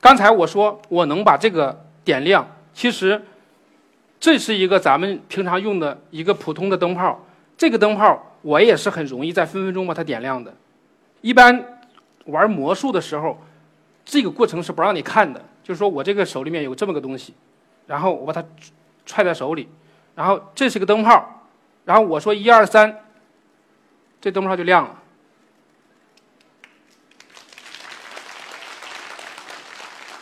刚才我说我能把这个点亮，其实这是一个咱们平常用的一个普通的灯泡。这个灯泡我也是很容易在分分钟把它点亮的。一般玩魔术的时候，这个过程是不让你看的。就是说我这个手里面有这么个东西，然后我把它揣在手里，然后这是个灯泡，然后我说一二三，这灯泡就亮了。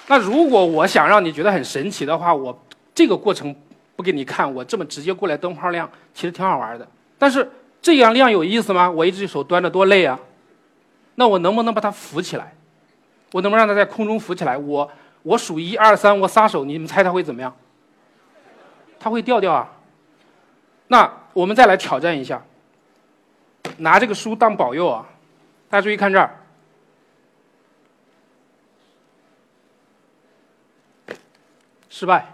那如果我想让你觉得很神奇的话，我这个过程不给你看，我这么直接过来灯泡亮，其实挺好玩的。但是这样亮有意思吗？我一只手端着多累啊！那我能不能把它浮起来？我能不能让它在空中浮起来？我我数一二三，我撒手，你们猜它会怎么样？它会掉掉啊！那我们再来挑战一下，拿这个书当保佑啊！大家注意看这儿。失败，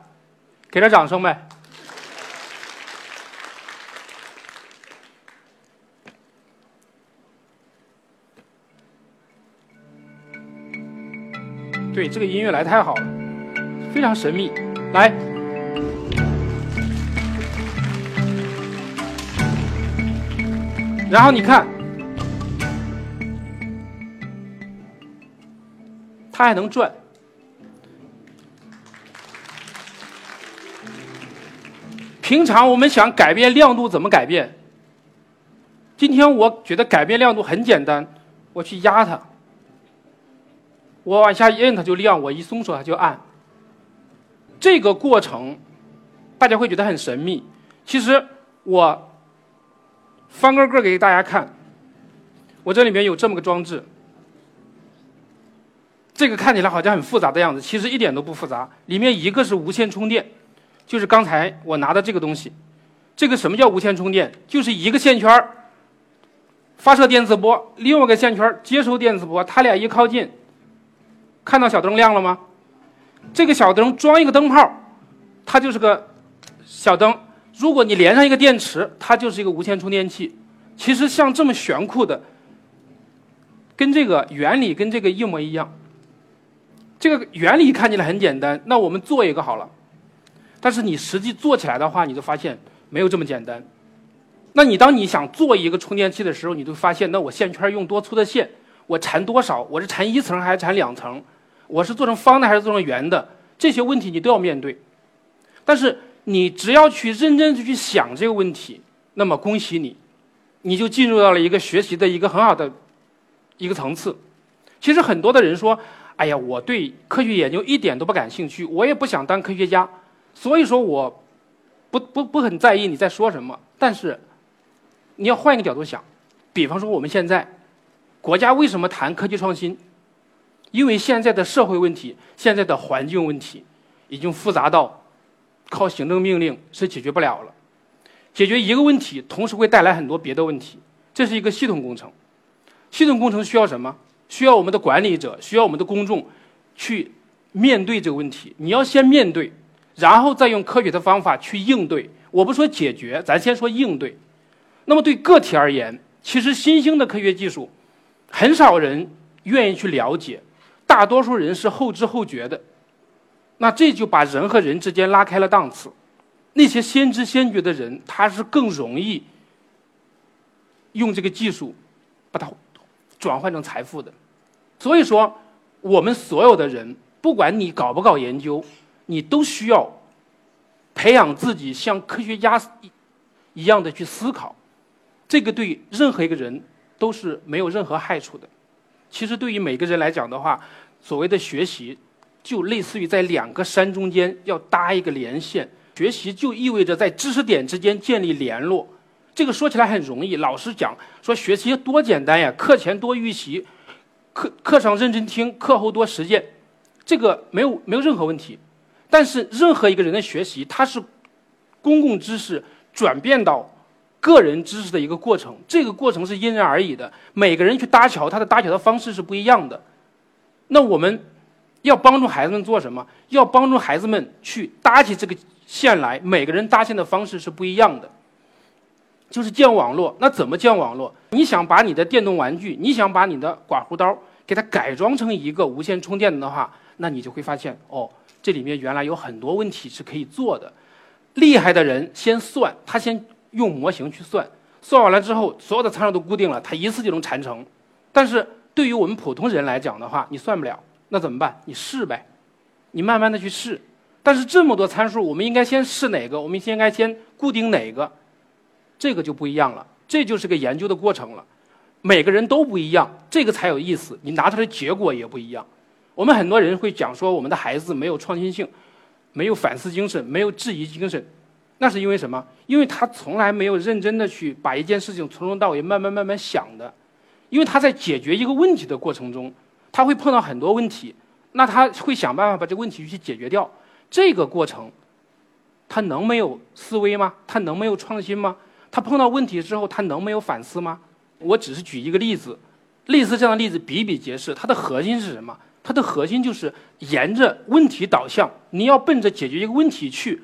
给点掌声呗。对，这个音乐来太好了，非常神秘。来，然后你看，它还能转。平常我们想改变亮度怎么改变？今天我觉得改变亮度很简单，我去压它，我往下一摁它就亮，我一松手它就暗。这个过程大家会觉得很神秘，其实我翻个个给大家看，我这里面有这么个装置，这个看起来好像很复杂的样子，其实一点都不复杂，里面一个是无线充电。就是刚才我拿的这个东西，这个什么叫无线充电？就是一个线圈发射电磁波，另外一个线圈接收电磁波，它俩一靠近，看到小灯亮了吗？这个小灯装一个灯泡，它就是个小灯。如果你连上一个电池，它就是一个无线充电器。其实像这么炫酷的，跟这个原理跟这个一模一样。这个原理看起来很简单，那我们做一个好了。但是你实际做起来的话，你就发现没有这么简单。那你当你想做一个充电器的时候，你就发现，那我线圈用多粗的线，我缠多少，我是缠一层还是缠两层，我是做成方的还是做成圆的，这些问题你都要面对。但是你只要去认真的去想这个问题，那么恭喜你，你就进入到了一个学习的一个很好的一个层次。其实很多的人说，哎呀，我对科学研究一点都不感兴趣，我也不想当科学家。所以说，我不不不很在意你在说什么，但是你要换一个角度想，比方说我们现在国家为什么谈科技创新？因为现在的社会问题、现在的环境问题已经复杂到靠行政命令是解决不了了。解决一个问题，同时会带来很多别的问题，这是一个系统工程。系统工程需要什么？需要我们的管理者，需要我们的公众去面对这个问题。你要先面对。然后再用科学的方法去应对，我不说解决，咱先说应对。那么对个体而言，其实新兴的科学技术，很少人愿意去了解，大多数人是后知后觉的。那这就把人和人之间拉开了档次。那些先知先觉的人，他是更容易用这个技术把它转换成财富的。所以说，我们所有的人，不管你搞不搞研究。你都需要培养自己像科学家一样的去思考，这个对任何一个人都是没有任何害处的。其实对于每个人来讲的话，所谓的学习就类似于在两个山中间要搭一个连线，学习就意味着在知识点之间建立联络。这个说起来很容易，老师讲说学习多简单呀，课前多预习，课课上认真听，课后多实践，这个没有没有任何问题。但是任何一个人的学习，它是公共知识转变到个人知识的一个过程，这个过程是因人而异的。每个人去搭桥，他的搭桥的方式是不一样的。那我们要帮助孩子们做什么？要帮助孩子们去搭起这个线来。每个人搭线的方式是不一样的。就是建网络，那怎么建网络？你想把你的电动玩具，你想把你的刮胡刀给它改装成一个无线充电的话，那你就会发现，哦，这里面原来有很多问题是可以做的。厉害的人先算，他先用模型去算，算完了之后，所有的参数都固定了，他一次就能缠成。但是对于我们普通人来讲的话，你算不了，那怎么办？你试呗，你慢慢的去试。但是这么多参数，我们应该先试哪个？我们应该先固定哪个？这个就不一样了，这就是个研究的过程了。每个人都不一样，这个才有意思。你拿出来的结果也不一样。我们很多人会讲说，我们的孩子没有创新性，没有反思精神，没有质疑精神，那是因为什么？因为他从来没有认真的去把一件事情从头到尾慢慢慢慢想的。因为他在解决一个问题的过程中，他会碰到很多问题，那他会想办法把这个问题去解决掉。这个过程，他能没有思维吗？他能没有创新吗？他碰到问题之后，他能没有反思吗？我只是举一个例子，类似这样的例子比比皆是。它的核心是什么？它的核心就是沿着问题导向，你要奔着解决一个问题去，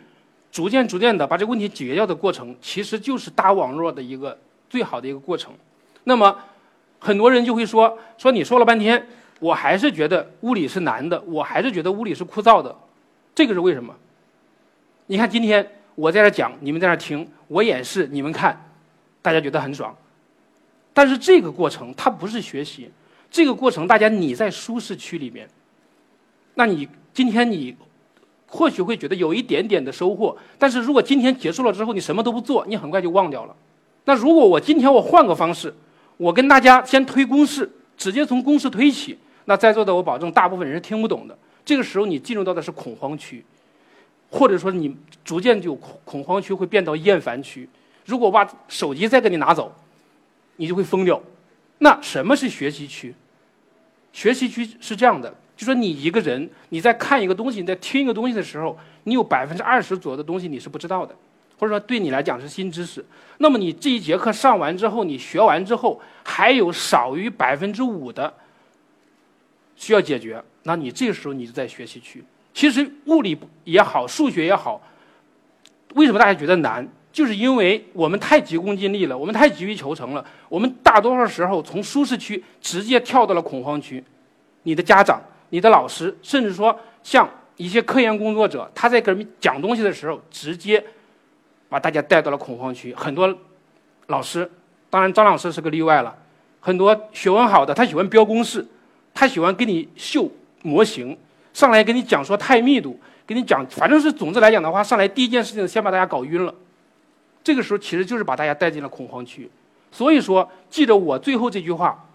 逐渐逐渐的把这个问题解决掉的过程，其实就是搭网络的一个最好的一个过程。那么很多人就会说说你说了半天，我还是觉得物理是难的，我还是觉得物理是枯燥的，这个是为什么？你看今天。我在这讲，你们在那听，我演示，你们看，大家觉得很爽。但是这个过程它不是学习，这个过程大家你在舒适区里面，那你今天你或许会觉得有一点点的收获，但是如果今天结束了之后你什么都不做，你很快就忘掉了。那如果我今天我换个方式，我跟大家先推公式，直接从公式推起，那在座的我保证大部分人是听不懂的。这个时候你进入到的是恐慌区。或者说你逐渐就恐恐慌区会变到厌烦区，如果我把手机再给你拿走，你就会疯掉。那什么是学习区？学习区是这样的，就说你一个人你在看一个东西，你在听一个东西的时候，你有百分之二十左右的东西你是不知道的，或者说对你来讲是新知识。那么你这一节课上完之后，你学完之后还有少于百分之五的需要解决，那你这个时候你就在学习区。其实物理也好，数学也好，为什么大家觉得难？就是因为我们太急功近利了，我们太急于求成了。我们大多数时候从舒适区直接跳到了恐慌区。你的家长、你的老师，甚至说像一些科研工作者，他在给人讲东西的时候，直接把大家带到了恐慌区。很多老师，当然张老师是个例外了。很多学问好的，他喜欢标公式，他喜欢给你秀模型。上来跟你讲说太密度，跟你讲，反正是总之来讲的话，上来第一件事情先把大家搞晕了。这个时候其实就是把大家带进了恐慌区。所以说，记着我最后这句话，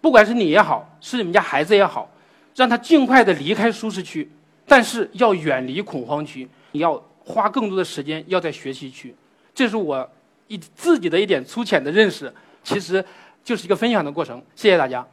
不管是你也好，是你们家孩子也好，让他尽快的离开舒适区，但是要远离恐慌区，你要花更多的时间要在学习区。这是我一自己的一点粗浅的认识，其实就是一个分享的过程。谢谢大家。